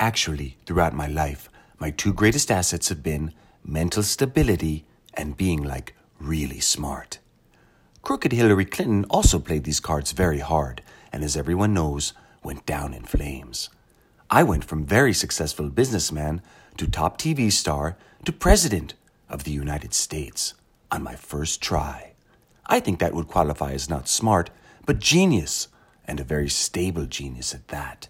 Actually, throughout my life, my two greatest assets have been mental stability and being like really smart. Crooked Hillary Clinton also played these cards very hard, and as everyone knows, went down in flames. I went from very successful businessman to top TV star to president of the United States on my first try. I think that would qualify as not smart, but genius, and a very stable genius at that.